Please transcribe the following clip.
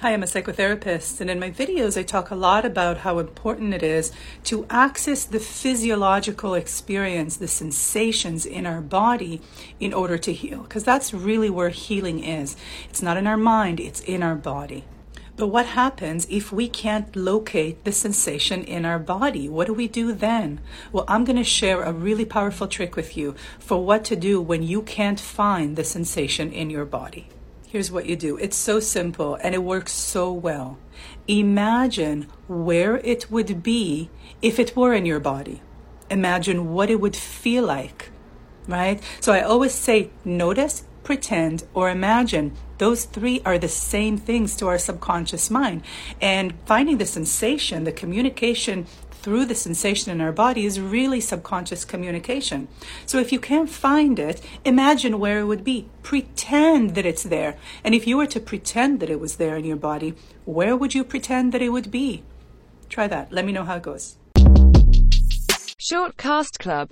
Hi, I'm a psychotherapist, and in my videos, I talk a lot about how important it is to access the physiological experience, the sensations in our body in order to heal, because that's really where healing is. It's not in our mind, it's in our body. But what happens if we can't locate the sensation in our body? What do we do then? Well, I'm going to share a really powerful trick with you for what to do when you can't find the sensation in your body. Here's what you do it's so simple and it works so well. Imagine where it would be if it were in your body. Imagine what it would feel like, right? So I always say notice, pretend, or imagine. Those three are the same things to our subconscious mind. And finding the sensation, the communication through the sensation in our body is really subconscious communication. So if you can't find it, imagine where it would be. Pretend that it's there. And if you were to pretend that it was there in your body, where would you pretend that it would be? Try that. Let me know how it goes. Shortcast Club